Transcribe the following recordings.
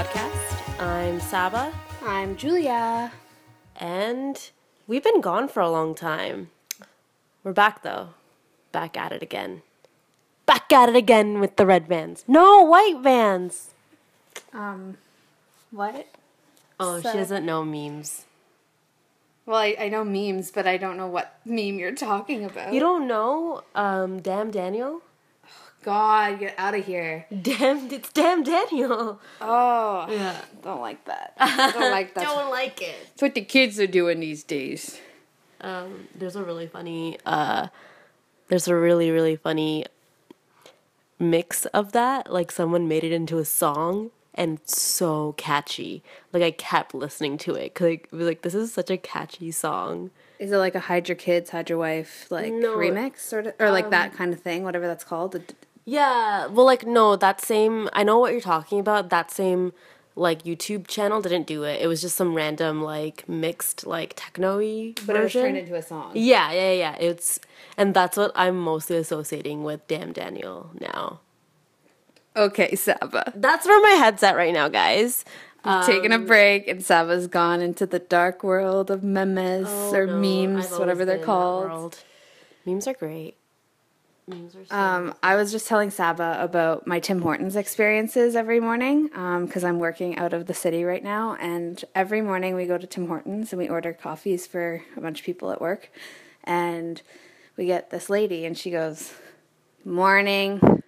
Your Head At podcast. I'm Saba, I'm Julia. and we've been gone for a long time. We're back though. Back at it again. Back at it again with the red vans. No, white vans! Um, what? Oh, So- she doesn't know memes. Well, I, I know memes, but I don't know what meme you're talking about. You don't know, um, Damn Daniel? God, get out of here. Damn, it's Damn Daniel. Oh, Yeah. don't like that. don't like that. Don't like it. It's what the kids are doing these days. Um, there's a really funny, uh, there's a really, really funny mix of that. Like someone made it into a song and it's so catchy. Like I kept listening to it because like, it was like, this is such a catchy song. Is it like a hide your kids, hide your wife, like No. remix sort of, or like that kind of thing, whatever that's called? The- Yeah, well, like no, that same. I know what you're talking about. That same like YouTube channel didn't do it. It was just some random like mixed like techno-y But it was version. turned into a song. yeah, yeah, yeah. It's and that's what I'm mostly associating with Damn Daniel now. Okay, Saba. That's where my head's at right now, guys. Taking a um, break, and Saba's gone into the dark world of memes oh, or Oh, no, memes, I've whatever they're been in called. world. Memes are great. Memes are so Um, I was just telling Saba about my Tim Hortons experiences every morning because I'm working out of the city right now. And every morning we go to Tim Hortons and we order coffees for a bunch of people at work. And we get this lady, and she goes, Morning,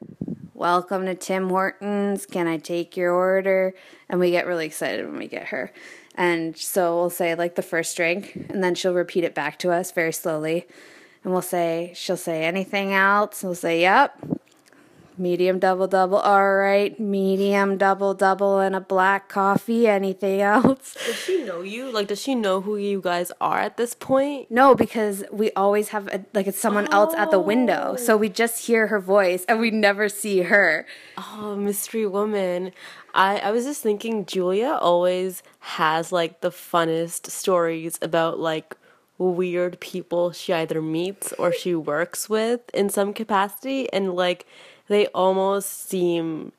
welcome to Tim Hortons. Can I take your order? And we get really excited when we get her. And so we'll say like the first drink, and then she'll repeat it back to us very slowly and we'll say she'll say anything else we'll say yep medium double double all right medium double double and a black coffee anything else Does she know you? Like, does she know who you guys are at this point? no because we always have a, like it's someone else at the window so we oh. just hear her voice and we never see her Oh, mystery woman. I, I was just thinking Julia always has like the funnest stories about like weird people she either meets or she works with in some capacity and like they almost seem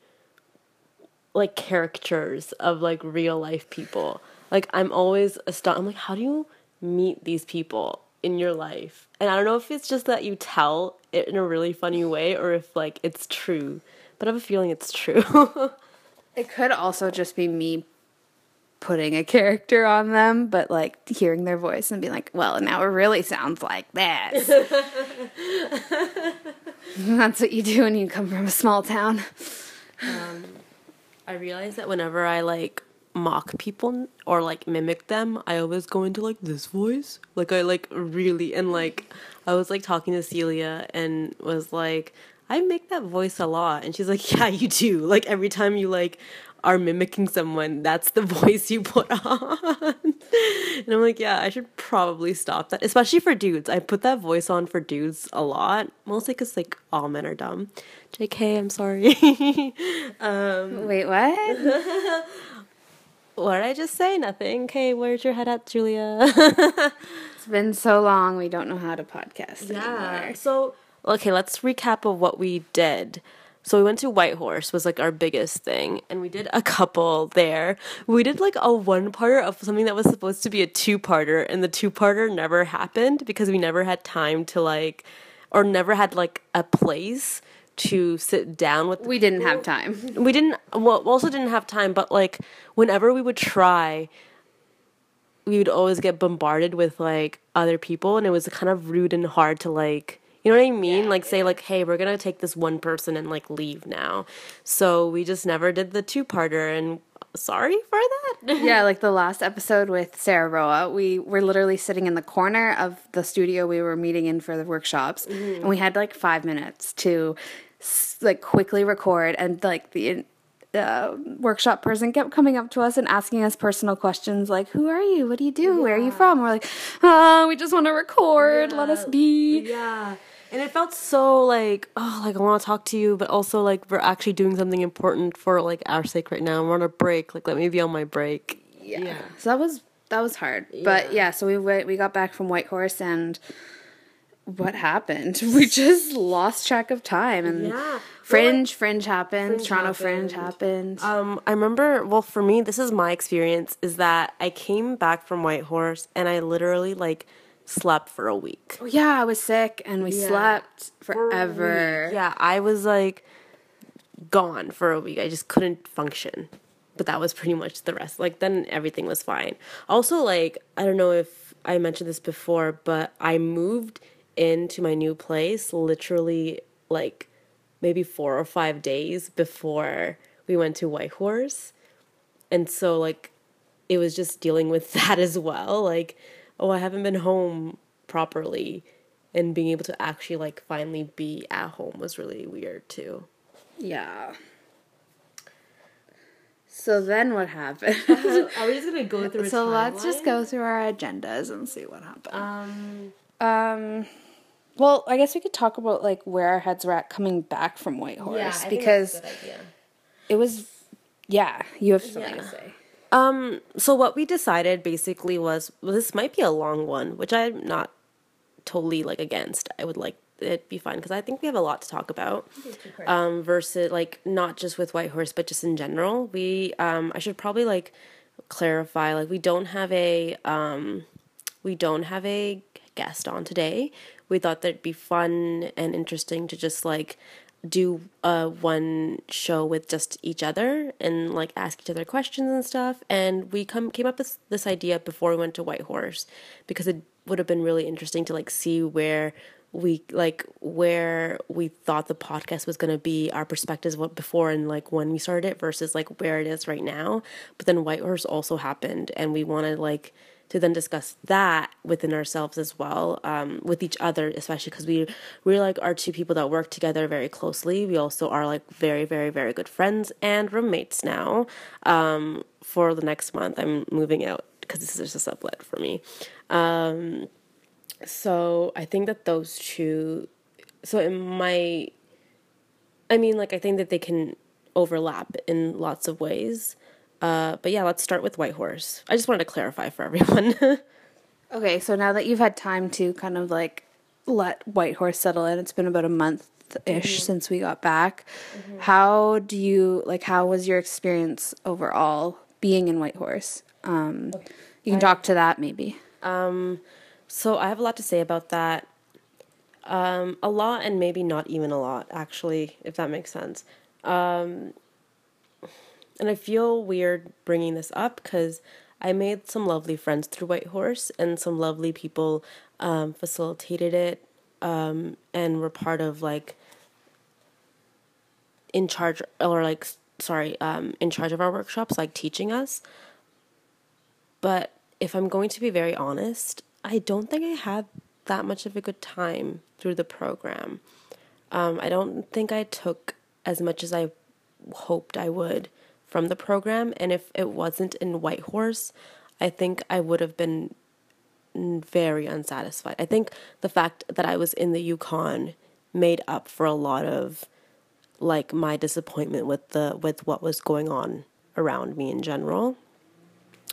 like caricatures of like real life people. Like I'm always astonished. I'm like, how do you meet these people in your life? And I don't know if it's just that you tell it in a really funny way or if like it's true. But I have a feeling it's true. it could also just be me putting a character on them but like hearing their voice and being like well now it really sounds like this that's what you do when you come from a small town um, I realize that whenever I like mock people or like mimic them, I always go into like this voice. Like I like really and like I was like talking to Celia and was like, I make that voice a lot and she's like, Yeah, you do. Like every time you like are mimicking someone, that's the voice you put on. and I'm like, yeah, I should probably stop that, especially for dudes. I put that voice on for dudes a lot, mostly because like all men are dumb. JK, I'm sorry. Um, Wait what what did I just say? Nothing. Okay, where's your head at, Julia? it's been so long we don't know how to podcast anymore So okay, let's recap of what we did. So we went to Whitehorse was like our biggest thing, and we did a couple there. We did like a one-parter of something that was supposed to be a two-parter, and the two-parter never happened because we never had time to like, or never had like a place to sit down with. we didn't have time we didn't well we also didn't have time but like whenever we would try we would always get bombarded with like other people and it was kind of rude and hard to like you know what i mean like say like hey we're gonna take this one person and like leave now so we just never did the two-parter and sorry for that yeah, like the last episode with Sarah Roa, we were literally sitting in the corner of the studio we were meeting in for the workshops, and we had like five minutes to like quickly record, and like the uh, workshop person kept coming up to us and asking us personal questions like, "Who are you? What do you do? Where are you from?" We're like, "Oh, we just want to record. Let us be." yeah and it felt so like oh like i want to talk to you but also like we're actually doing something important for like our sake right now we're on a break like let me be on my break Yeah. So that was that was hard. Yeah. But yeah, so we went, we got back from Whitehorse and what happened? We just lost track of time and Yeah. Fringe, Fringe happened. Fringe Toronto Fringe happened. happened. Um, I remember. Well, for me, this is my experience. Is that I came back from Whitehorse and I literally like slept for a week. oh, yeah, I was sick and we Yeah. slept forever. Yeah, I was like gone for a week. I just couldn't function. But that was pretty much the rest. Like then everything was fine. Also, like I don't know if I mentioned this before, but I moved into my new place literally like maybe four or five days before we went to Whitehorse. And so like it was just dealing with that as well. Like, oh, I haven't been home properly and being able to actually like finally be at home was really weird too. Yeah. So then what happened? Are we just gonna go through? so let's just go through our agendas and see what happened. Um, Um, well, I guess we could talk about like where our heads were at coming back from Whitehorse because it was, yeah, you have something to say. Um, so what we decided basically was well, this might be a long one, which I'm not totally like against. I would like it be fun because I think we have a lot to talk about. Um, versus like not just with Whitehorse, but just in general. We um, I should probably like clarify like we don't have a um, we don't have a guest on today. We thought that it'd be fun and interesting to just like do uh one show with just each other and like ask each other questions and stuff. And we come came up with this idea before we went to Whitehorse because it would have been really interesting to like see where we like where we thought the podcast was going to be our perspectives what before and like when we started it versus like where it is right now. But then white horse also happened and we wanted like to then discuss that within ourselves as well um, with each other especially because we we like are two people that work together very closely. We also are like very very very good friends and roommates now um, for the next month. I'm moving out because this is just a sublet for me. Um, so i think that those two so it might i mean like i think that they can overlap in lots of ways uh, but yeah, let's start with Whitehorse. I just wanted to clarify for everyone. Okay, so now that you've had time to kind of like let Whitehorse settle in, it's been about a month ish since we got back. How do you like? How was your experience overall being in Whitehorse? Um, you can talk to that maybe. so I have a lot to say about that. Um, a lot and maybe not even a lot, actually, if that makes sense. Um, and I feel weird bringing this up because I made some lovely friends through Whitehorse, and some lovely people um, facilitated it um, and were part of like in charge or like sorry um, in charge of our workshops, like teaching us. But if I'm going to be very honest, I don't think I had that much of a good time through the program. Um, I don't think I took as much as I hoped I would from the program. And if it wasn't in Whitehorse, I think I would have been very unsatisfied. I think the fact that I was in the Yukon made up for a lot of like my disappointment with the with what was going on around me in general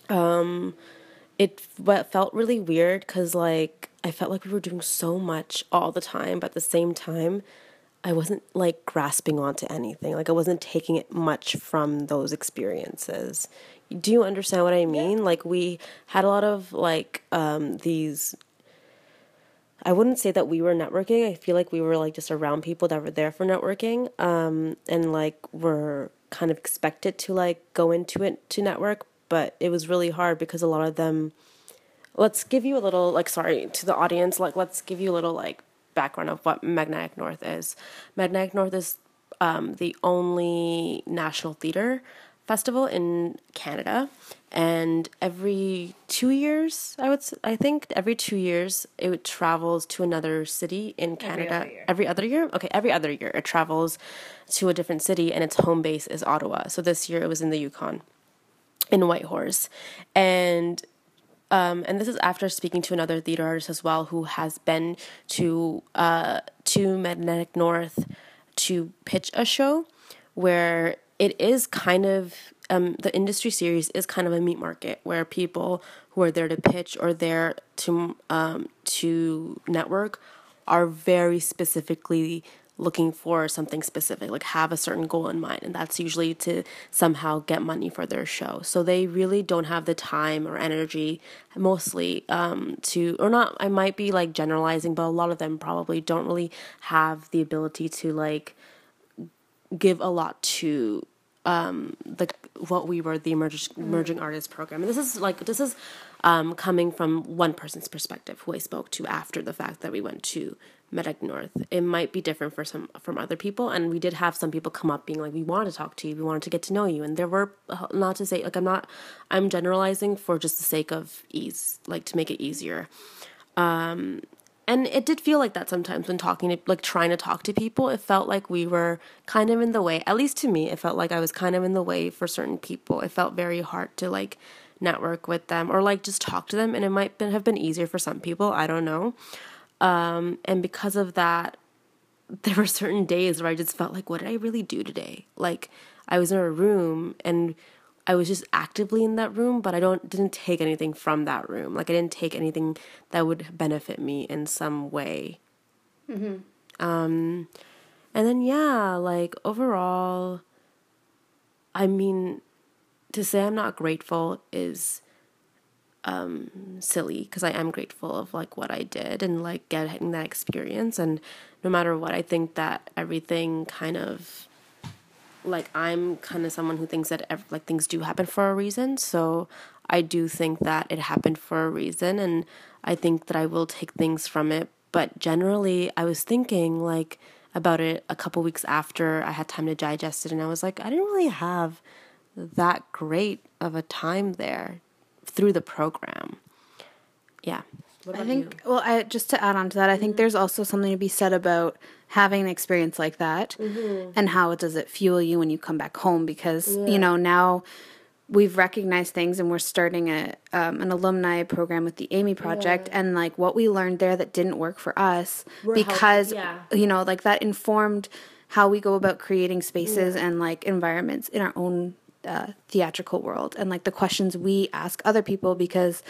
Um it felt really weird because like i felt like we were doing so much all the time but at the same time i wasn't like grasping onto anything like i wasn't taking it much from those experiences do you understand what i mean like we had a lot of like um these I wouldn't say that we were networking. I feel like we were like just around people that were there for networking, um, and like were kind of expected to like go into it to network. But it was really hard because a lot of them. Let's give you a little like sorry to the audience. Like let's give you a little like background of what Magnetic North is. Magnetic North is um, the only national theater festival in Canada, and every two years, I would, I think every two years, it travels to another city in Canada. other year. Every other year, okay, every other year it travels to a different city, and its home base is Ottawa. So this year it was in the Yukon, in Whitehorse, and um, and this is after speaking to another theater artist as well who has been to uh, to Magnetic North to pitch a show where it is kind of um, the industry series is kind of a meat market where people who are there to pitch or there to um, to network are very specifically looking for something specific, like have a certain goal in mind, and that's usually to somehow get money for their show. So they really don't have the time or energy, mostly, um, to, or not, I might be like generalizing, but a lot of them probably don't really have the ability to like give a lot to um the what we were the emerging emerging artist program and this is like this is um coming from one person's perspective who I spoke to after the fact that we went to Magnetic North. It might be different for some from other people, and we did have some people come up being like, "We wanted to talk to you, we wanted to get to know you," and there were not to say like I'm not I'm generalizing for just the sake of ease, like to make it easier. Um, and it did feel like that sometimes when talking to like trying to talk to people it felt like we were kind of in the way at least to me it felt like i was kind of in the way for certain people. It felt very hard to like network with them or like just talk to them and it might been, have been easier for some people. I don't know um, and because of that there were certain days where i just felt like what did i really do today like i was in a room and I was just actively in that room, but I don't didn't take anything from that room. Like I didn't take anything that would benefit me in some way. Mm-hmm. Um, and then yeah, like overall, I mean, to say I'm not grateful is um silly because I am grateful of like what I did and like getting that experience and no matter what I think that everything kind of like I'm kind of someone who thinks that ev- like things do happen for a reason. So I do think that it happened for a reason, and I think that I will take things from it. But generally, I was thinking like about it a couple weeks after I had time to digest it, and I was like, I didn't really have that great of a time there through the program. Yeah. I think, you? well, I, just to add on to that, I think mm-hmm. there's also something to be said about having an experience like that mm-hmm. and how does it fuel you when you come back home because yeah. you know now we've recognized things and we're starting a um, an alumni program with the Amy project yeah. and like what we learned there that didn't work for us we're because yeah. you know like that informed how we go about creating spaces yeah. and like environments in our own uh, theatrical world and like the questions we ask other people because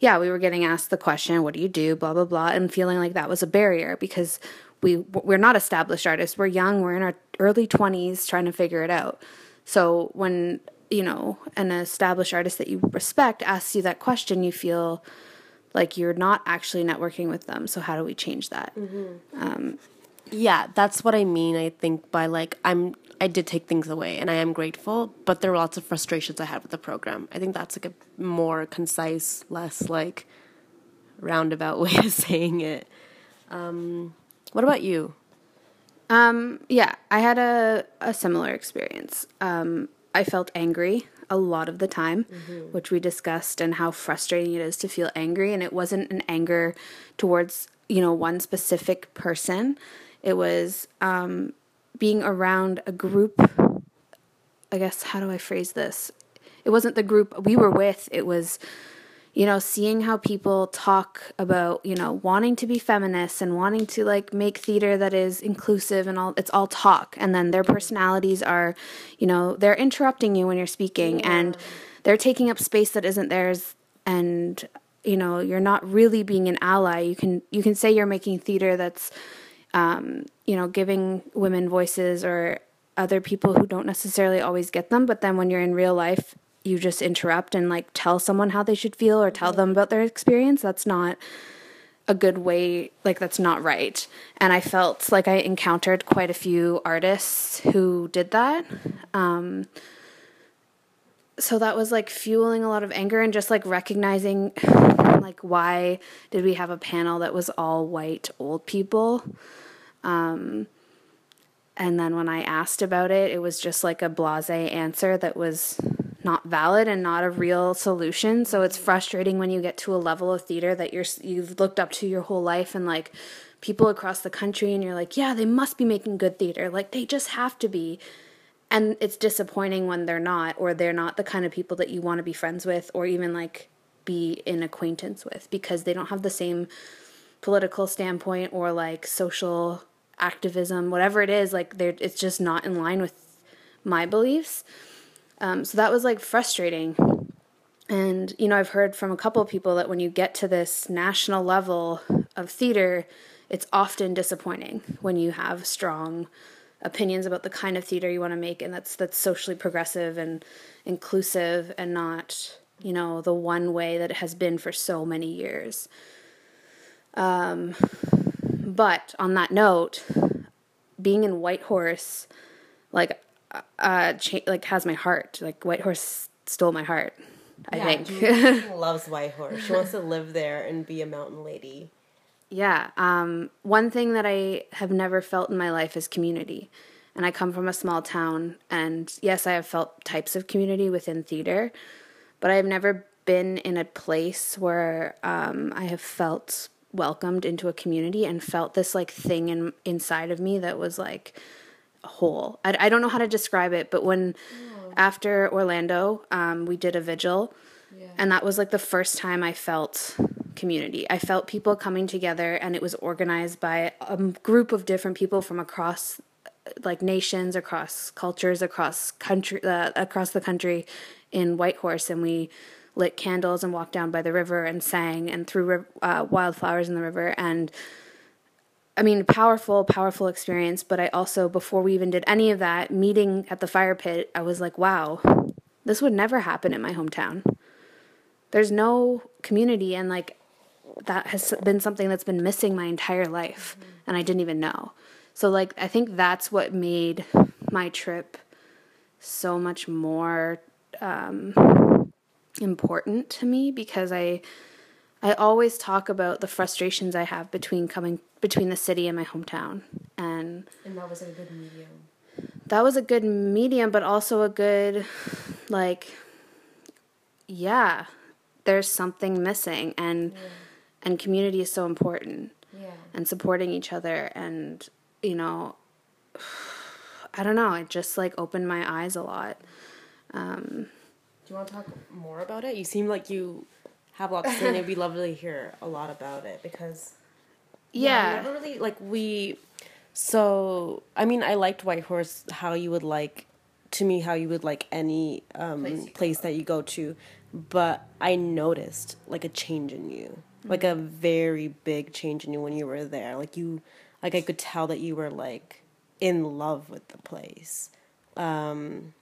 yeah we were getting asked the question what do you do blah blah blah and feeling like that was a barrier because we we're not established artists. We're young. We're in our early 20s trying to figure it out. So when, you know, an established artist that you respect asks you that question, you feel like you're not actually networking with them. So how do we change that? Mm-hmm. Um, yeah, that's what I mean. I think by like I'm I did take things away and I am grateful, but there were lots of frustrations I had with the program. I think that's like a more concise, less like roundabout way of saying it. Um, what about you? Um, yeah, I had a, a similar experience. Um, I felt angry a lot of the time, mm-hmm. which we discussed, and how frustrating it is to feel angry. And it wasn't an anger towards, you know, one specific person, it was um, being around a group. I guess, how do I phrase this? It wasn't the group we were with, it was you know, seeing how people talk about, you know, wanting to be feminists and wanting to like make theater that is inclusive and all, it's all talk. And then their personalities are, you know, they're interrupting you when you're speaking yeah. and they're taking up space that isn't theirs. And, you know, you're not really being an ally. You can, you can say you're making theater that's, um, you know, giving women voices or other people who don't necessarily always get them. But then when you're in real life, you just interrupt and like tell someone how they should feel or tell them about their experience that's not a good way like that's not right and i felt like i encountered quite a few artists who did that um, so that was like fueling a lot of anger and just like recognizing like why did we have a panel that was all white old people um, and then when i asked about it it was just like a blase answer that was not valid and not a real solution. So it's frustrating when you get to a level of theater that you're you've looked up to your whole life and like people across the country and you're like, yeah, they must be making good theater. Like they just have to be. And it's disappointing when they're not or they're not the kind of people that you want to be friends with or even like be in acquaintance with because they don't have the same political standpoint or like social activism, whatever it is, like they're it's just not in line with my beliefs. Um, so that was like frustrating. And, you know, I've heard from a couple people that when you get to this national level of theater, it's often disappointing when you have strong opinions about the kind of theater you want to make and that's that's socially progressive and inclusive and not you know the one way that it has been for so many years um, but on that note being in whitehorse like uh cha- like has my heart like whitehorse stole my heart i Yeah, think Julie loves Whitehorse. She wants to live there and be a mountain lady. Yeah. Um, one thing that I have never felt in my life is community. And I come from a small town, and yes, I have felt types of community within theater, but I have never been in a place where um, I have felt welcomed into a community and felt this like thing in, inside of me that was like whole. I, I don't know how to describe it, but when after Orlando, um, we did a vigil, and that was like the first time I felt community. I felt people coming together, and it was organized by a group of different people from across like nations, across cultures, across country, uh, across the country, in Whitehorse, and we lit candles and walked down by the river and sang and threw uh, wildflowers in the river and I mean, powerful, powerful experience. But I also, before we even did any of that, meeting at the fire pit, I was like, wow, this would never happen in my hometown. There's no community, and like that has been something that's been missing my entire life, and I didn't even know. So, like, I think that's what made my trip so much more um, important to me because I. I always talk about the frustrations I have between coming between the city and my hometown. And And that was a good medium. that was a good medium, but also a good, like, yeah, there's something missing. And, and community is so important Yeah. and supporting each other. And, you know, I don't know, it just like opened my eyes a lot. Do you want to talk more about it? You seem like you have a lot to say, and it'd be lovely to hear a lot about it because Yeah. I never really like we. So I mean, I liked Whitehorse. How you would like to me, how you would like any um, place, that you go to, but I noticed like a change in you, like a very big change in you when you were there. Like you, like I could tell that you were like in love with the place. Um,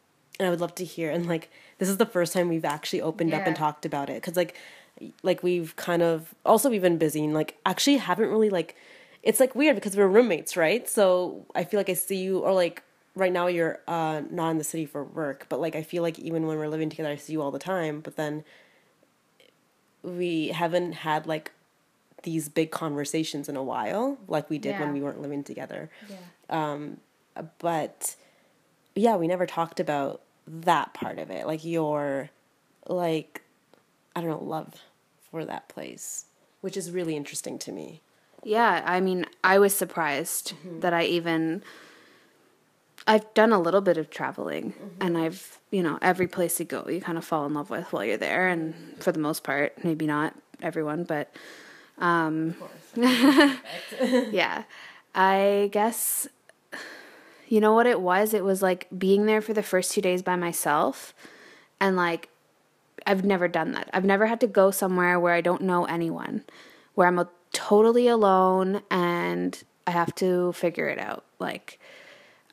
and I would love to hear. And like, this is the first time we've actually opened up and talked about it because like, like we've kind of also we've been busy and like actually haven't really like. It's like weird because we're roommates, right? So I feel like I see you or like right now you're uh not in the city for work, but like I feel like even when we're living together, I see you all the time. But then we haven't had like these big conversations in a while, like we did when we weren't living together Yeah. um but yeah, we never talked about that part of it. Like your like I don't know, love for that place, which is really interesting to me. Yeah, I mean, I was surprised that I even I've done a little bit of traveling and I've, you know, every place you go, you kind of fall in love with while you're there and for the most part, maybe not everyone, but um yeah. I guess you know what it was? It was like being there for the first 2 days by myself and like I've never done that. I've never had to go somewhere where I don't know anyone, where I'm totally alone and I have to figure it out. Like,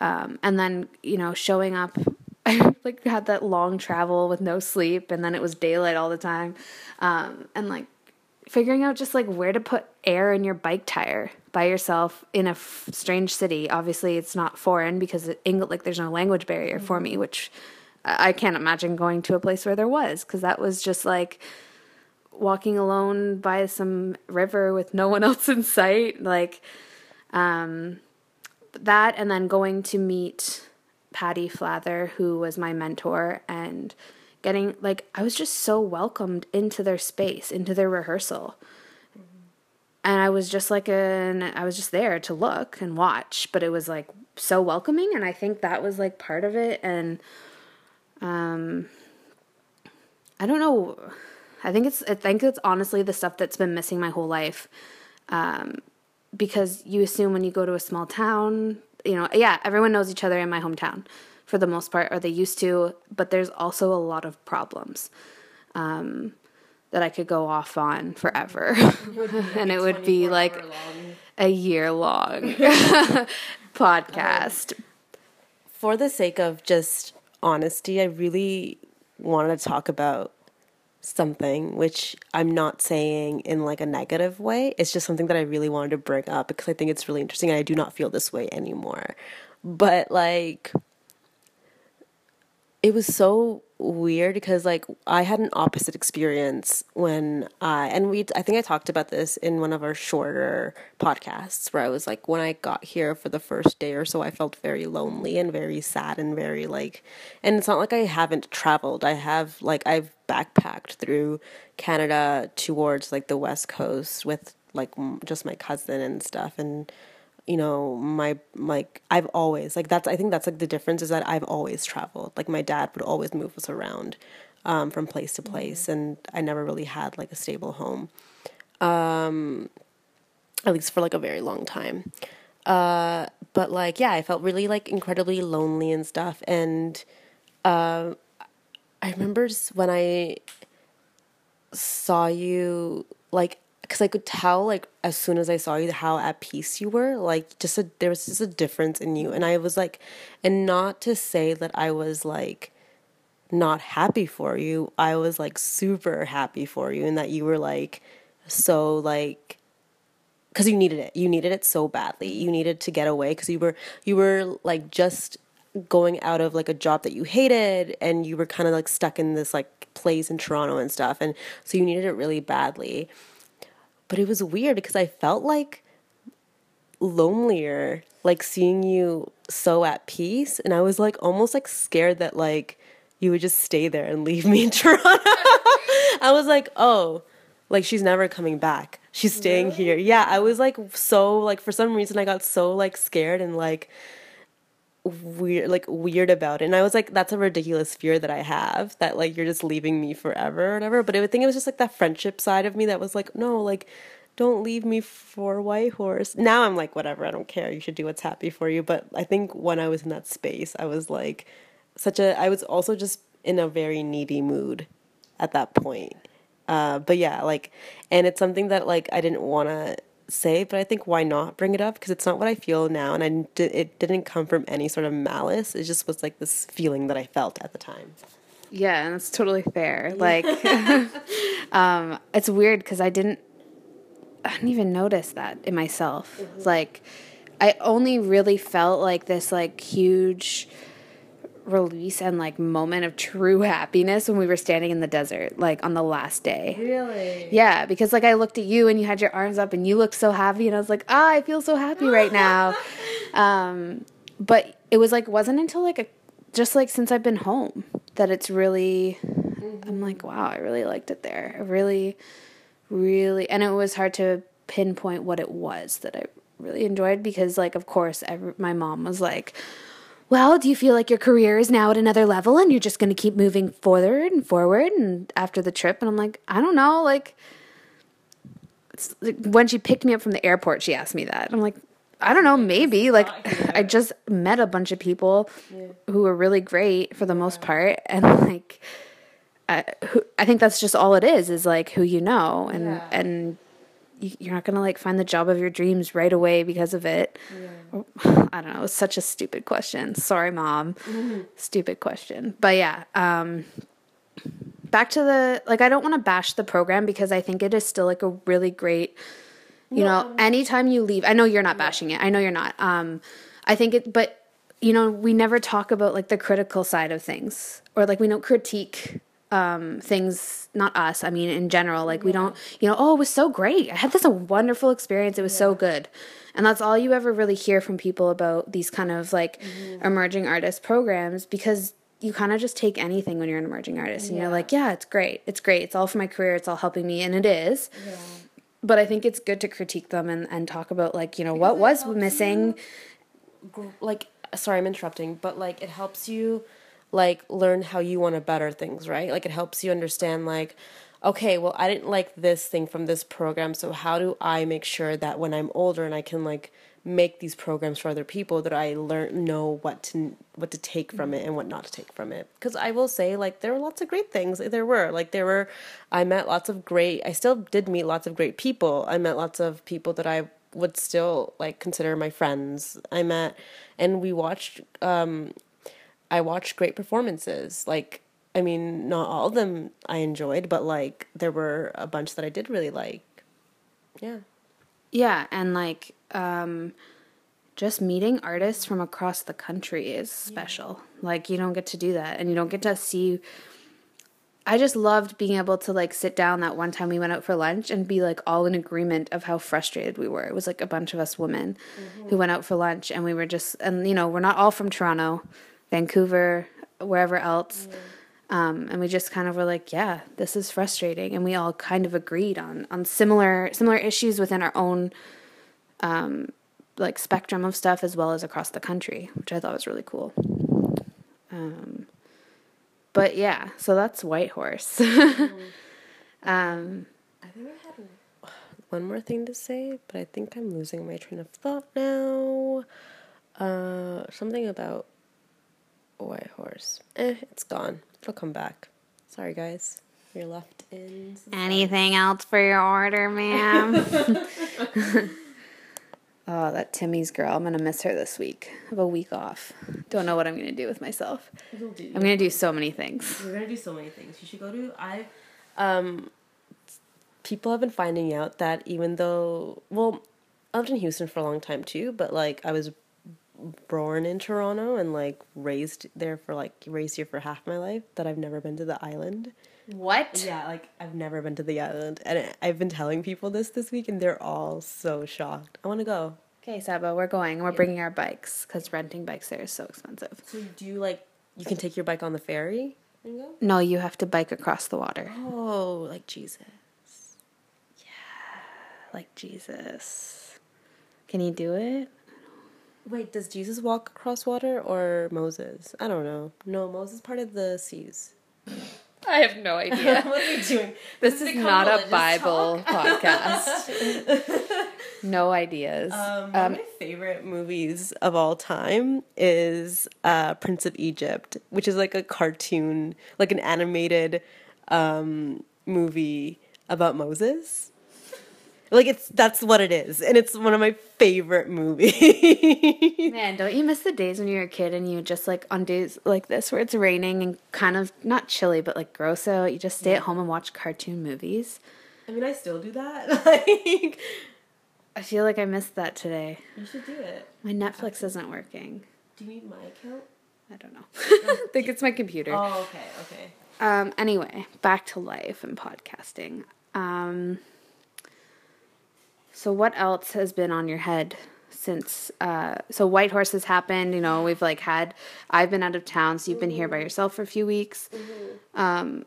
um, and then you know, showing up. I like had that long travel with no sleep, and then it was daylight all the time, um, and like figuring out just like where to put air in your bike tire by yourself in a f- strange city. Obviously, it's not foreign because it, English like there's no language barrier for me, which I I can't imagine going to a place where there was because that was just like walking alone by some river with no one else in sight like um that and then going to meet Patti Flather who was my mentor and getting like I was just so welcomed into their space into their rehearsal and I was just like an I was just there to look and watch but it was like so welcoming and I think that was like part of it and um I don't know I think it's I think it's honestly the stuff that's been missing my whole life. Um, because you assume when you go to a small town, you know, yeah, everyone knows each other in my hometown for the most part, or they used to, but there's also a lot of problems um, that I could go off on forever. and it would be like a year long podcast. Um, for the sake of just honesty, I really wanted to talk about something which I'm not saying in like a negative way. It's just something that I really wanted to bring up because I think it's really interesting and I do not feel this way anymore. But like it was so weird because like I had an opposite experience when I and we I think I talked about this in one of our shorter podcasts where I was like when I got here for the first day or so I felt very lonely and very sad and very like and it's not like I haven't traveled. I have like I've backpacked through Canada towards like the west coast with like just my cousin and stuff. And you know my like i've always like that's i think that's like the difference is that i've always traveled like my dad would always move us around um, from place to place mm-hmm. and i never really had like a stable home um, at least for like a very long time uh, but like yeah i felt really like incredibly lonely and stuff and uh, i remember when i saw you like because I could tell like as soon as I saw you how at peace you were like just a there was just a difference in you. And I was like and not to say that I was like not happy for you I was like super happy for you and that you were like so like cuz you needed it. You needed it so badly. You needed to get away cuz you were you were like just going out of like a job that you hated and you were kind of like stuck in this like place in Toronto and stuff and so you needed it really badly but it was weird because I felt like lonelier, like seeing you so at peace. And I was like almost like scared that like you would just stay there and leave me in Toronto. I was like, oh, like she's never coming back. She's staying really? here. Yeah, I was like so like for some reason I got so like scared and like weird like weird about it. And i was like that's a ridiculous fear that i have that like you're just leaving me forever or whatever. But i would think it was just like that friendship side of me that was like no like don't leave me for Whitehorse now i'm like whatever i don't care. You should do what's happy for you. But i think when i was in that space i was like such a i was also just in a very needy mood at that point. Uh, but yeah like and it's something that like i didn't want to say, but I think why not bring it up because it's not what I feel now, and I it didn't come from any sort of malice. It just was like this feeling that I felt at the time. Yeah, and it's totally fair. Like, um, it's weird because I didn't, I didn't even notice that in myself. Mm-hmm. Like, I only really felt like this like huge release and like moment of true happiness when we were standing in the desert, like on the last day. Really? Yeah, because like I looked at you and you had your arms up and you looked so happy and I was like, ah, I feel so happy right now. um, but it was like wasn't until like a just like since I've been home that it's really mm-hmm. I'm like, wow, I really liked it there. I really, really and it was hard to pinpoint what it was that I really enjoyed because like of course my mom was like well, do you feel like your career is now at another level and you're just going to keep moving forward and forward and after the trip? And I'm like, I don't know. Like, like when she picked me up from the airport, she asked me that. I'm like, I don't know, maybe. Like, I just met a bunch of people yeah. who were really great for the most part. And like, I, who, I think that's just all it is, is like who you know. And, yeah. and you're not gonna like find the job of your dreams right away because of it. Yeah. I don't know. It's such a stupid question. Sorry, mom. Mm-hmm. Stupid question. But yeah. Um, back to the like. I don't want to bash the program because I think it is still like a really great. You yeah. know, anytime you leave, I know you're not bashing it. I know you're not. Um, I think it, but you know, we never talk about like the critical side of things, or like we don't critique um, things, not us, I mean, in general, like yeah. we don't, you know, oh, it was so great. I had this a wonderful experience. It was yeah. so good. And that's all you ever really hear from people about these kind of like mm-hmm. emerging artist programs because you kind of just take anything when you're an emerging artist and yeah. you're like, yeah, it's great. It's great. It's all for my career. It's all helping me. And it is. But I think it's good to critique them and, and talk about like, you know, because what was missing. You, like, sorry, I'm interrupting, but like it helps you like learn how you want to better things, right? Like it helps you understand like okay, well I didn't like this thing from this program, so how do I make sure that when I'm older and I can like make these programs for other people that I learn know what to what to take from it and what not to take from it. Because I will say like there were lots of great things. There were like there were I met lots of great. I still did meet lots of great people. I met lots of people that I would still like consider my friends. I met and we watched um I watched great performances. Like I mean, not all of them I enjoyed, but like there were a bunch that I did really like. Yeah. Yeah, and like um just meeting artists from across the country is special. Like you don't get to do that and you don't get to see I just loved being able to like sit down that one time we went out for lunch and be like all in agreement of how frustrated we were. It was like a bunch of us women who went out for lunch and we were just and you know, we're not all from Toronto, Vancouver, wherever else. Um, and we just kind of were like, yeah, this is frustrating, and we all kind of agreed on on similar similar issues within our own um, like spectrum of stuff as well as across the country, which I thought was really cool. Um, but yeah, so that's Whitehorse. um, I think I had one more thing to say, but I think I'm losing my train of thought now. Uh, something about Whitehorse. Eh, it's gone. It'll come back. Sorry, guys. You're left in. anything else for your order, ma'am? oh, that Timmy's girl. I'm gonna miss her this week. I have a week off. Don't know what I'm gonna do with myself. Do. I'm gonna do so many things. We're gonna do so many things. You should go to I. Um, people have been finding out that even though, well, I lived in Houston for a long time too, but like I was born in Toronto and like raised there for like raised here for half my life. That I've never been to the island. What? Yeah, like I've never been to the island, and I've been telling people this this week, and they're all so shocked. I want to go. Okay, Saba, we're going. We're bringing our bikes because renting bikes there is so expensive. So do you like you can take your bike on the ferry and go? No, you have to bike across the water. Oh, like Jesus. Yeah, like Jesus. Can you do it? Wait, does Jesus walk across water or Moses? I don't know. No, Moses parted the seas. I have no idea. what are you doing? this has is not a Bible podcast. no ideas. Um, one of my favorite movies of all time is uh, Prince of Egypt, which is like a cartoon, like an animated um, movie about Moses. Like it's that's what it is, and it's one of my favorite movies. Man, don't you miss the days when you were a kid and you just like on days like this where it's raining and kind of not chilly but like gross out, you just stay at home and watch cartoon movies? I mean, I still do that. like, I feel like I missed that today. you should do it. My Netflix isn't working. Do you need my account? I don't know. I think it's my computer. Oh, okay, okay. Um, anyway, back to life and podcasting. Um, so what else has been on your head since uh, so Whitehorse has happened, you know, we've like had I've been out of town, so you've been here by yourself for a few weeks. Um,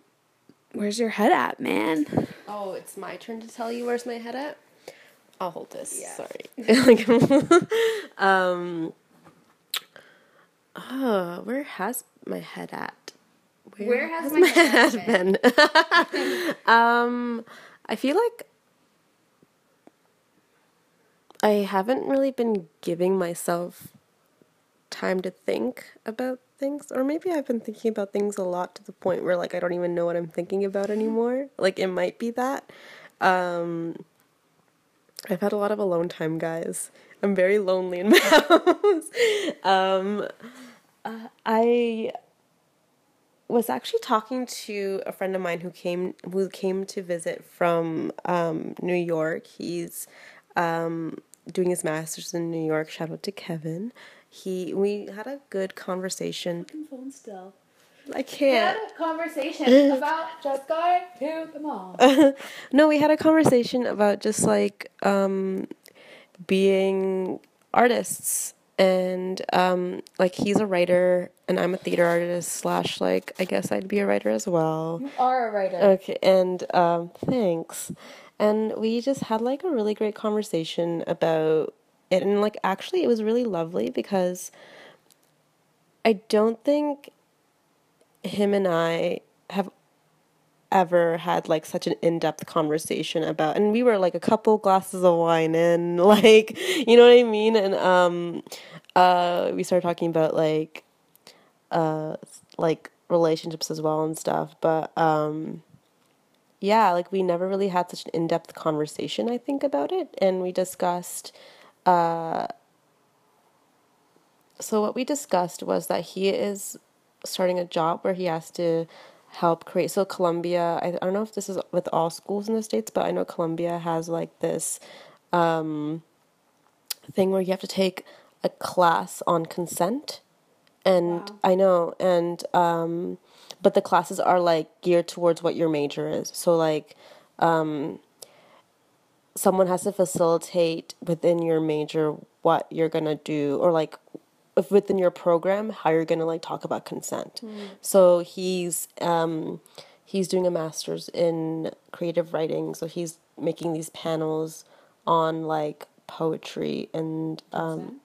where's your head at, man? Oh, it's my turn to tell you where's my head at. I'll hold this. Yeah. Sorry. um. Oh, where has my head at? Where has my head been? um, I feel like I haven't really been giving myself time to think about things, or maybe I've been thinking about things a lot to the point where like I don't even know what I'm thinking about anymore. Like it might be that. Um, I've had a lot of alone time, guys. I'm very lonely in my house. um, uh, I was actually talking to a friend of mine who came who came to visit from um, New York. He's um, doing his masters in New York. Shout out to Kevin. He we had a good conversation. Phone still. I can't. a conversation about just going to the mall. no, we had a conversation about just like um, being artists and um, like he's a writer and I'm a theater artist slash like I guess I'd be a writer as well. You are a writer. Okay, and um, thanks. And we just had like a really great conversation about it, and like actually, it was really lovely because I don't think him and I have ever had like such an in-depth conversation about and we were like a couple glasses of wine in like you know what i mean? And um uh we started talking about like uh like relationships as well and stuff. But um yeah, like we never really had such an in depth conversation, I think, about it. And we discussed, uh, so what we discussed was that he is starting a job where he has to help create. So, Columbia, I, I don't know if this is with all schools in the States, but I know Columbia has like this um, thing where you have to take a class on consent. And wow. I know, and um, but the classes are like geared towards what your major is. So like um, someone has to facilitate within your major what you're gonna do or like if within your program how you're gonna like talk about consent. Mm. So he's um, he's doing a master's in creative writing. So he's making these panels on like poetry and um,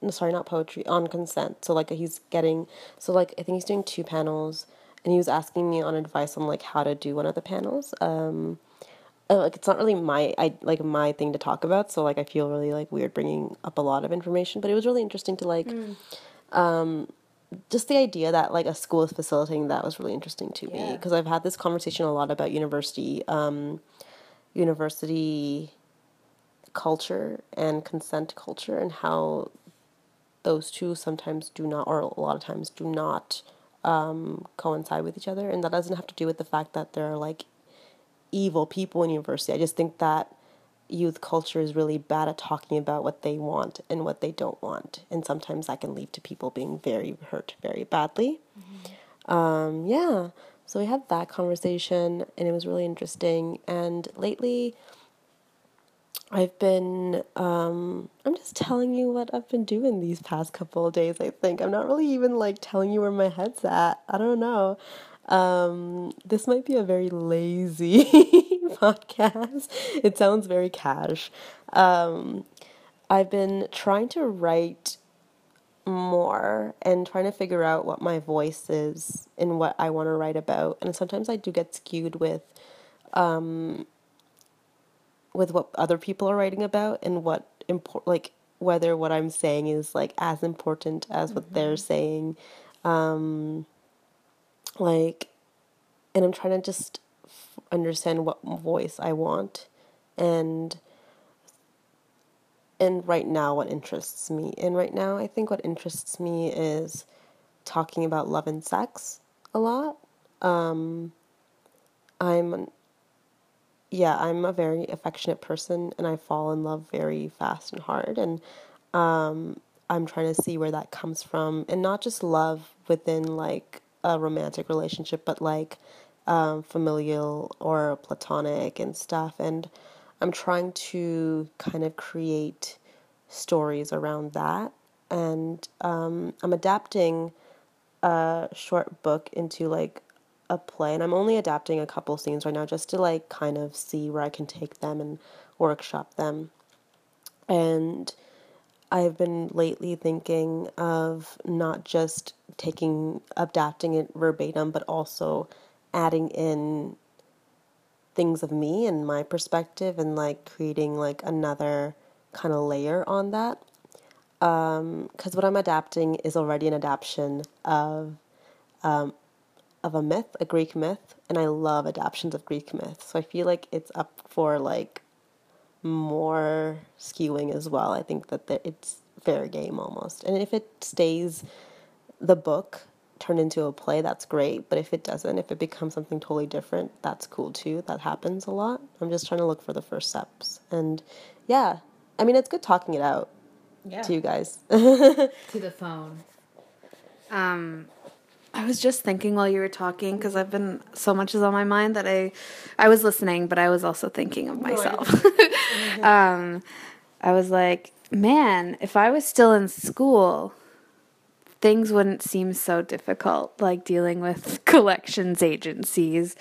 no, sorry, not poetry on consent. So like he's getting so like I think he's doing two panels and he was asking me on advice on like how to do one of the panels. Um, uh, like it's not really my I like my thing to talk about, so like I feel really like weird bringing up a lot of information, but it was really interesting to like. Mm. Um, just the idea that like a school is facilitating that was really interesting to yeah. me because I've had this conversation a lot about university um, university culture and consent culture and how those two sometimes do not or a lot of times do not um, coincide with each other, and that doesn't have to do with the fact that there are like evil people in university. I just think that youth culture is really bad at talking about what they want and what they don't want, and sometimes that can lead to people being very hurt very badly. Mm-hmm. Um, yeah, so we had that conversation, and it was really interesting. And lately, I've been, um, I'm just telling you what I've been doing these past couple of days, I think. I'm not really even like telling you where my head's at. I don't know. Um, this might be a very lazy podcast. It sounds very cash. Um, I've been trying to write more and trying to figure out what my voice is and what I want to write about. And sometimes I do get skewed with, um, with what other people are writing about and what import like whether what I'm saying is like as important as what mm-hmm. they're saying. Um, like, and I'm trying to just f- understand what voice I want and and right now what interests me. And right now I think what interests me is talking about love and sex a lot. Um, I'm yeah, I'm a very affectionate person and I fall in love very fast and hard. And um, I'm trying to see where that comes from. And not just love within like a romantic relationship, but like um, familial or platonic and stuff. And I'm trying to kind of create stories around that. And um, I'm adapting a short book into like a play and I'm only adapting a couple scenes right now just to like kind of see where I can take them and workshop them. And I've been lately thinking of not just taking adapting it verbatim but also adding in things of me and my perspective and like creating like another kind of layer on that because um, what I'm adapting is already an adaptation of um, of a myth, a Greek myth, and I love adaptations of Greek myths. So I feel like it's up for like more skewing as well. I think that the, it's fair game almost. And if it stays the book turned into a play, that's great. But if it doesn't, if it becomes something totally different, that's cool too. That happens a lot. I'm just trying to look for the first steps. And yeah, I mean, it's good talking it out yeah. to you guys. to the phone. Um, I was just thinking while you were talking because I've been so much is on my mind that I, I was listening, but I was also thinking of myself. um, I was like, man, if I was still in school, things wouldn't seem so difficult, like dealing with collections agencies,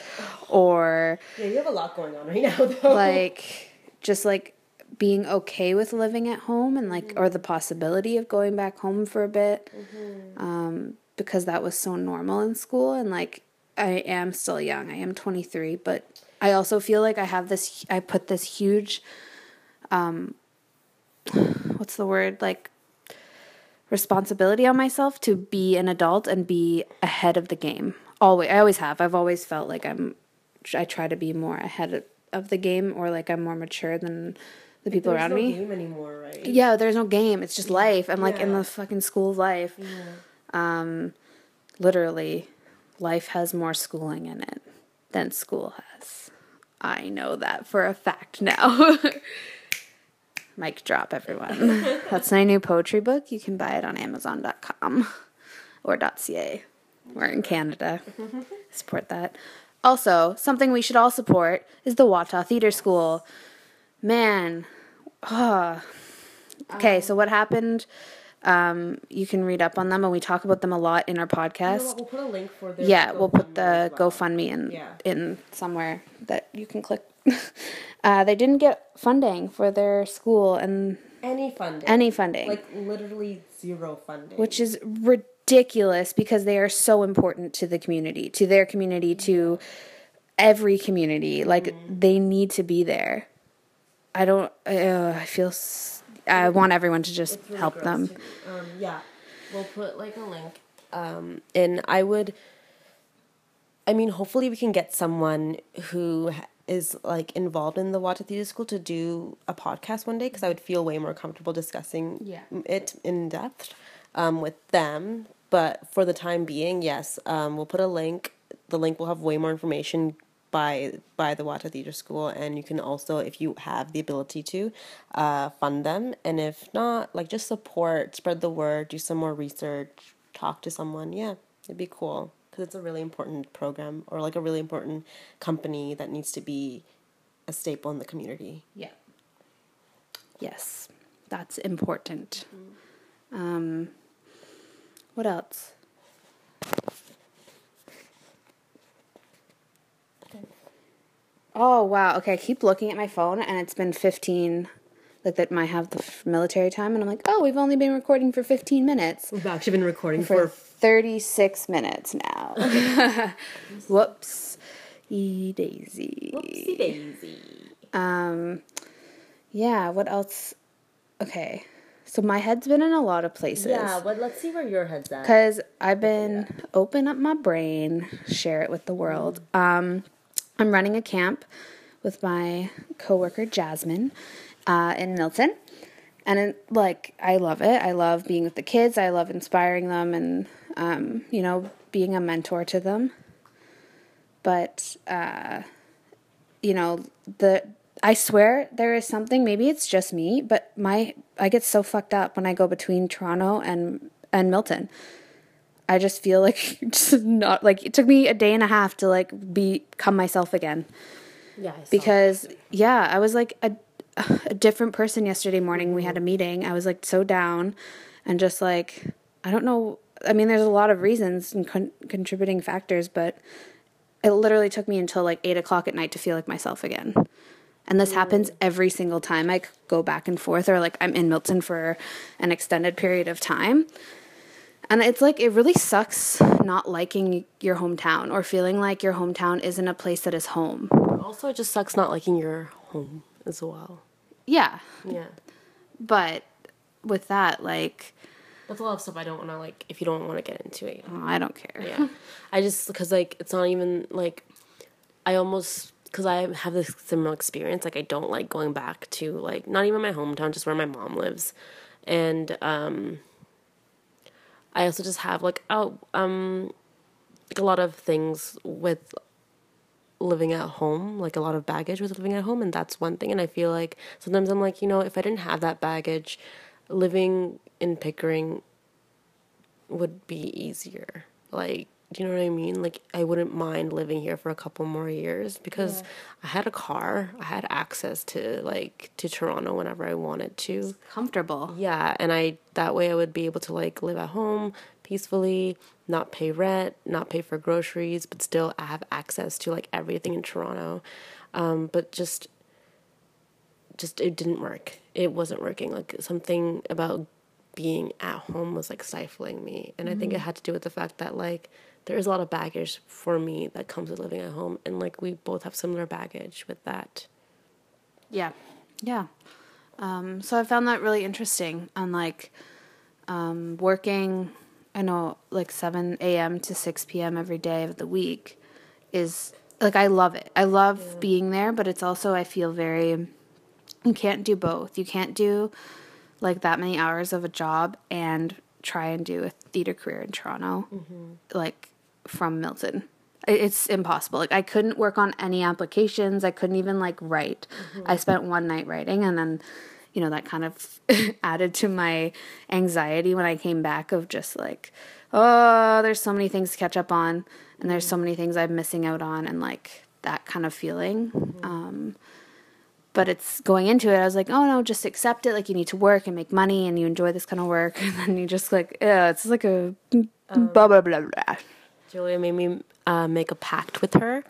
or yeah, you have a lot going on right now, though. Like just like being okay with living at home and like mm-hmm. or the possibility of going back home for a bit. Mm-hmm. Um, because that was so normal in school and like I am still young. I am 23, but I also feel like I have this I put this huge um what's the word? Like responsibility on myself to be an adult and be ahead of the game. Always I always have. I've always felt like I'm I try to be more ahead of, of the game or like I'm more mature than the people There's around no me. game anymore, right? Yeah, there's no game. It's just life. I'm like in the fucking school of life. Um, literally, life has more schooling in it than school has. I know that for a fact now. Mic drop, everyone. That's my new poetry book. You can buy it on Amazon.com or .ca. We're in Canada. Support that. Also, something we should all support is the Watah Theater School. Man, ah. Okay, so what happened? Um, you can read up on them, and we talk about them a lot in our You know podcast. we'll put a link for their yeah, we'll put the well. GoFundMe in Yeah. in somewhere that you can click. uh, they didn't get funding for their school and any funding. any funding, Like literally zero funding. which is ridiculous because they are so important to the community, to their community, to every community. Like Mm-hmm. they need to be there. I don't. Uh, I feel. S- I want everyone to just really help them. Um, yeah, we'll put like a link. Um, and I would. I mean, hopefully, we can get someone who is like involved in the Watah Theater School to do a podcast one day because I would feel way more comfortable discussing Yeah. it in depth um, with them. But for the time being, yes, um, we'll put a link. The link will have way more information by by the Watah Theater School, and you can also, if you have the ability to, uh, fund them. And if not, like just support, spread the word, do some more research, talk to someone. Yeah, it'd be cool because it's a really important program or like a really important company that needs to be a staple in the community. Yeah. Yes, that's important. Mm-hmm. Um, what else? Oh wow! Okay, I keep looking at my phone, and it's been fifteen. Like that, might have the f- military time, and I'm like, oh, we've only been recording for fifteen minutes. We've actually been recording For for thirty six minutes now. Whoops, e daisy. Whoopsie daisy. Um, yeah. What else? Okay, so my head's been in a lot of places. Yeah, but let's see where your head's at. Because I've been open up my brain, share it with the world. Um, I'm running a camp with my coworker Jasmine uh, in Milton, and it, like I love it. I love being with the kids. I love inspiring them, and um, you know, being a mentor to them. But uh, you know, the I swear there is something. Maybe it's just me, but my I get so fucked up when I go between Toronto and and Milton. I just feel like just not like it took me a day and a half to like become myself again Yeah, because yeah, I was like a a different person yesterday morning. We had a meeting. I was like so down and just like I don't know. I mean, there's a lot of reasons and con- contributing factors, but it literally took me until like eight o'clock at night to feel like myself again. And this happens every single time I go back and forth, or like I'm in Milton for an extended period of time. And it's like, it really sucks not liking your hometown or feeling like your hometown isn't a place that is home. Also, it just sucks not liking your home as well. Yeah. Yeah. But with that, like, That's a lot of stuff I don't want to like. If you don't want to get into it, oh, I don't care. yeah. I just because like it's not even like I almost because I have this similar experience. Like I don't like going back to like not even my hometown, just where my mom lives, and um. I also just have like oh um, like a lot of things with living at home, like a lot of baggage with living at home, and that's one thing. And I feel like sometimes I'm like, you know, if I didn't have that baggage, living in Pickering would be easier. Like, do you know what I mean? Like, I wouldn't mind living here for a couple more years because I had a car, I had access to like to Toronto whenever I wanted to. Comfortable. Yeah, and I that way I would be able to like live at home peacefully, not pay rent, not pay for groceries, but still have access to like everything in Toronto. Um, but just just it didn't work. It wasn't working. Like something about being at home was like stifling me. And I think it had to do with the fact that like there is a lot of baggage for me that comes with living at home and like we both have similar baggage with that. Yeah. Yeah. Um, so I found that really interesting. And like um, working, I know like 7 a.m. to 6 p.m. every day of the week is like I love it. I love yeah. being there, but it's also I feel very you can't do both. You can't do like that many hours of a job and try and do a theater career in Toronto, mm-hmm. like from Milton. It's impossible. Like I couldn't work on any applications. I couldn't even like write. Mm-hmm. I spent one night writing, and then, you know, that kind of added to my anxiety when I came back of just like, oh, there's so many things to catch up on, and there's so mm-hmm. many things I'm missing out on, and like that kind of feeling. Mm-hmm. Um, but it's going into it, I was like, oh no, just accept it. Like you need to work and make money and you enjoy this kind of work. And then you just like, yeah, it's like a um, blah, blah, blah, blah. Julia made me uh, make a pact with her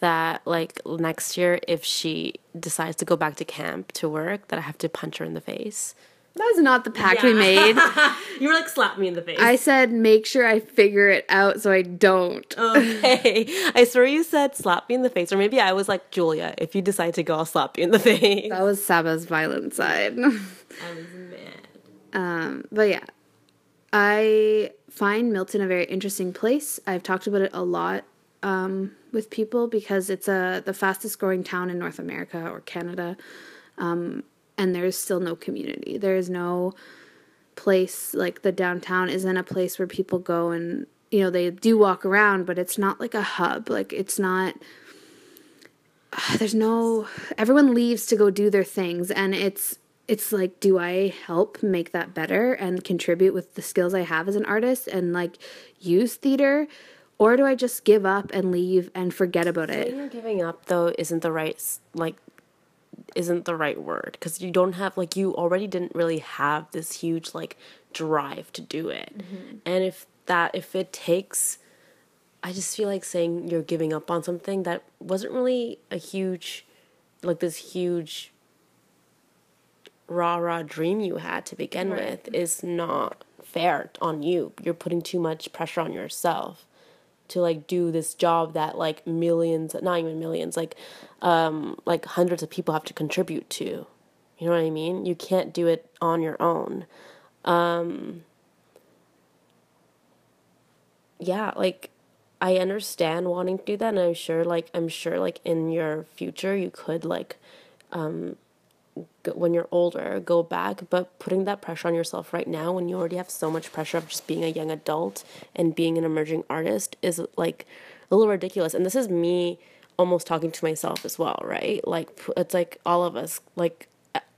that like next year, if she decides to go back to camp to work, that I have to punch her in the face. That was not the pact yeah. we made. you were like, slap me in the face. I said, make sure I figure it out so I don't. Okay. I swear you said, slap me in the face. Or maybe I was like, Julia, if you decide to go, I'll slap you in the face. That was Saba's violent side. I was mad. Um, but yeah, I find Milton a very interesting place. I've talked about it a lot um, with people because it's a the fastest growing town in North America or Canada. Um, and there's still no community. There is no place like the downtown isn't a place where people go and you know they do walk around, but it's not like a hub. Like it's not. There's no. Everyone leaves to go do their things, and it's it's like do i help make that better and contribute with the skills i have as an artist and like use theater? Or do i just give up and leave and forget about it? Saying giving up though isn't the right like isn't the right word. Because you don't have like you already didn't really have this huge like drive to do it. Mm-hmm. and if that if it takes i just feel like saying you're giving up on something that wasn't really a huge like this huge rah rah dream you had to begin right. with is not fair on you. You're putting too much pressure on yourself to like do this job that like millions not even millions like um like hundreds of people have to contribute to. You know what i mean? You can't do it on your own. Um yeah like i understand wanting to do that and i'm sure like i'm sure like in your future you could like um when you're older go back but putting that pressure on yourself right now when you already have so much pressure of just being a young adult and being an emerging artist is like a little ridiculous. And this is me almost talking to myself as well right? Like it's like all of us like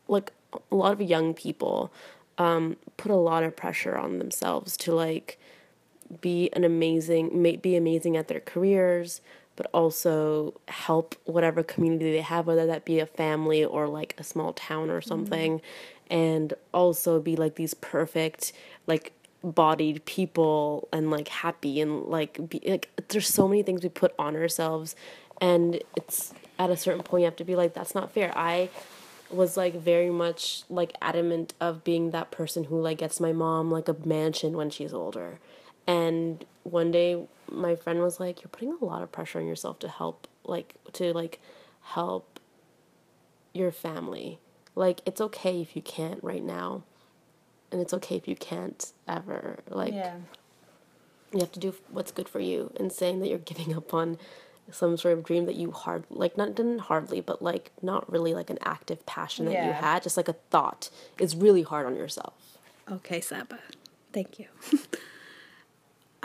like a lot of young people um, put a lot of pressure on themselves to like be an amazing be amazing at their careers but also help whatever community they have, whether that be a family or like a small town or something, mm-hmm. and also be like these perfect, like bodied people and like happy and like be like there's so many things we put on ourselves and it's at a certain point you have to be like that's not fair i was like very much like adamant of being that person who like gets my mom like a mansion when she's older and one day my friend was like, You're putting a lot of pressure on yourself to help like to like help your family. Like it's okay if you can't right now. And it's okay if you can't ever. Like yeah. you have to do what's good for you and saying that you're giving up on some sort of dream that you hard like not didn't hardly but like not really like an active passion that yeah. you had just like a thought is really hard on yourself okay saba thank you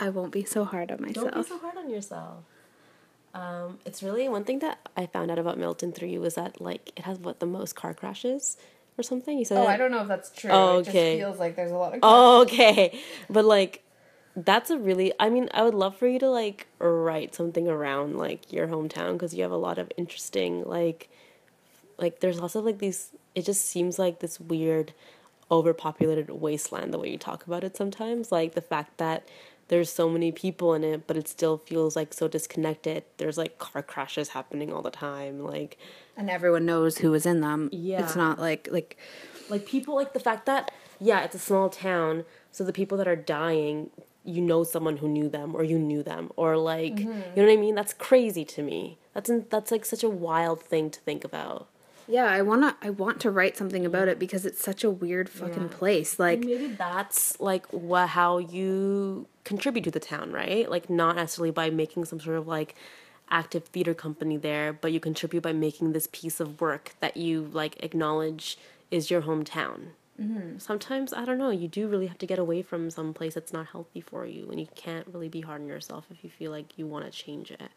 I won't be so hard on myself. Don't be so hard on yourself. Um, it's really one thing that I found out about Milton Three was that like it has what the most car crashes or something. You said. Oh, I don't know if that's true. Oh, okay. It just feels like there's a lot of. Oh, okay, but like that's a really i mean i would love for you to like write something around like your hometown because you have a lot of interesting like like there's also like these it just seems like this weird overpopulated wasteland the way you talk about it sometimes like the fact that there's so many people in it, but it still feels like so disconnected. There's like car crashes happening all the time, like and everyone knows who was in them. Yeah. It's not like like like people like the fact that yeah, it's a small town, so the people that are dying, you know someone who knew them or you knew them or like mm-hmm. you know what I mean? That's crazy to me. That's that's like such a wild thing to think about. Yeah, I wanna I want to write something about it because it's such a weird fucking yeah. place. Like and maybe that's like what how you contribute to the town, right? Like not necessarily by making some sort of like active theater company there, but you contribute by making this piece of work that you like acknowledge is your hometown. Mm-hmm. Sometimes I don't know. You do really have to get away from some place that's not healthy for you, and you can't really be hard on yourself if you feel like you want to change it.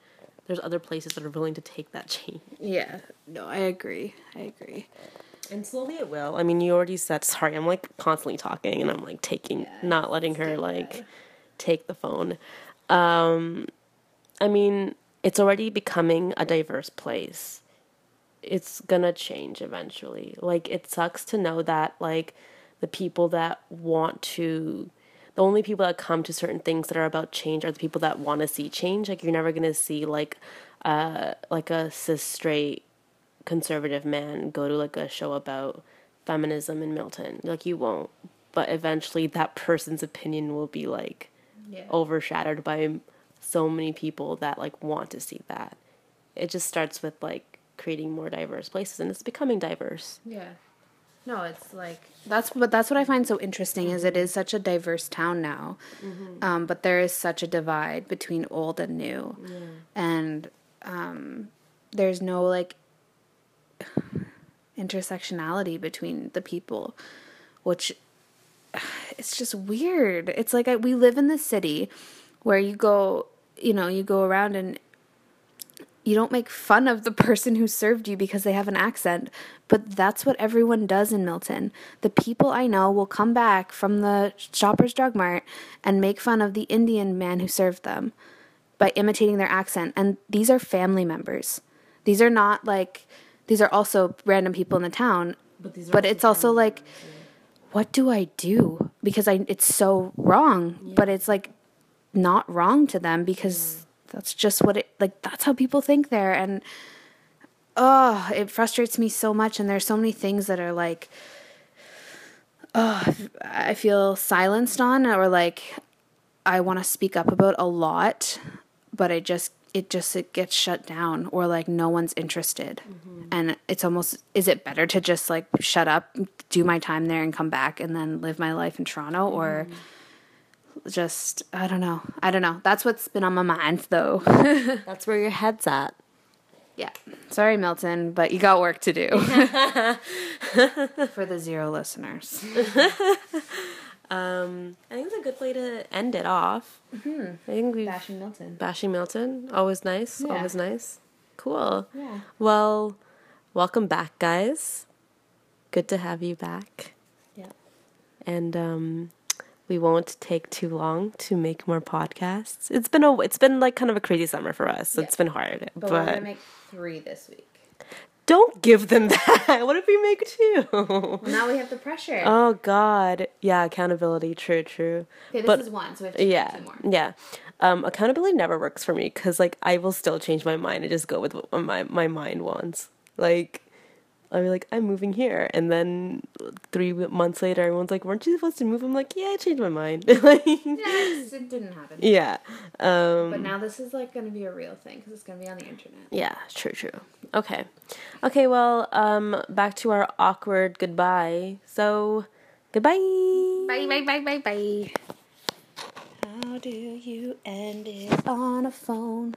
There's other places that are willing to take that change. Yeah, no, I agree. I agree. And slowly it will. I mean, you already said sorry. I'm like constantly talking, and I'm like taking, yeah, not letting her like take the phone. Um, I mean, it's already becoming a diverse place. It's gonna change eventually. Like, it sucks to know that, like, the people that want to, the only people that come to certain things that are about change are the people that want to see change. Like, you're never gonna see, like, uh, like a cis straight conservative man go to, like, a show about feminism in Milton. Like, you won't. But eventually, that person's opinion will be, like, yeah. overshadowed by so many people that like want to see that. It just starts with like creating more diverse places and it's becoming diverse. Yeah. No, it's like that's but that's what I find so interesting is it is such a diverse town now, mm-hmm. um, but there is such a divide between old and new, yeah. and um, there's no like intersectionality between the people, which it's just weird. It's like I, we live in the city where you go you know, you go around and you don't make fun of the person who served you because they have an accent, but that's what everyone does in Milton. The people I know will come back from the Shoppers Drug Mart and make fun of the Indian man who served them by imitating their accent. And these are family members. These are not like, these are also random people in the town, but, but it's also like, what do I do? Because I, it's so wrong, yeah. but it's like, not wrong to them because that's just what it like that's how people think there and oh it frustrates me so much and there's so many things that are like oh i feel silenced on or like i want to speak up about a lot but i just it just it gets shut down or like no one's interested mm-hmm. and it's almost is it better to just like shut up do my time there and come back and then live my life in toronto mm-hmm. Just I don't know. I don't know. That's what's been on my mind though. That's where your head's at. Yeah. Sorry, Milton, but you got work to do. For the zero listeners. um, I think it's a good way to end it off. Mm-hmm. I think we bashing Milton. Bashing Milton, always nice. Yeah. Always nice. Cool. Yeah. Well, welcome back, guys. Good to have you back. Yeah. And um, we won't take too long to make more podcasts. It's been a it's been like kind of a crazy summer for us. So yeah. It's been hard. But, but, we're gonna make three this week. Don't give them that. what if we make two? Well, now we have the pressure. Oh God, yeah, accountability. True, true. Okay, this but, is one, so we have to yeah, yeah. Um, accountability never works for me because like I will still change my mind and just go with what my my mind wants. Like I'll be like, I'm moving here. And then three months later, everyone's like, weren't you supposed to move? I'm like, yeah, I changed my mind. like, yeah, it didn't happen. Yeah. Um, but now this is like going to be a real thing because it's going to be on the internet. Yeah, true, true. Okay. Okay, well, um, back to our awkward goodbye. So, goodbye. Bye, bye, bye, bye, bye. How do you end it on a phone?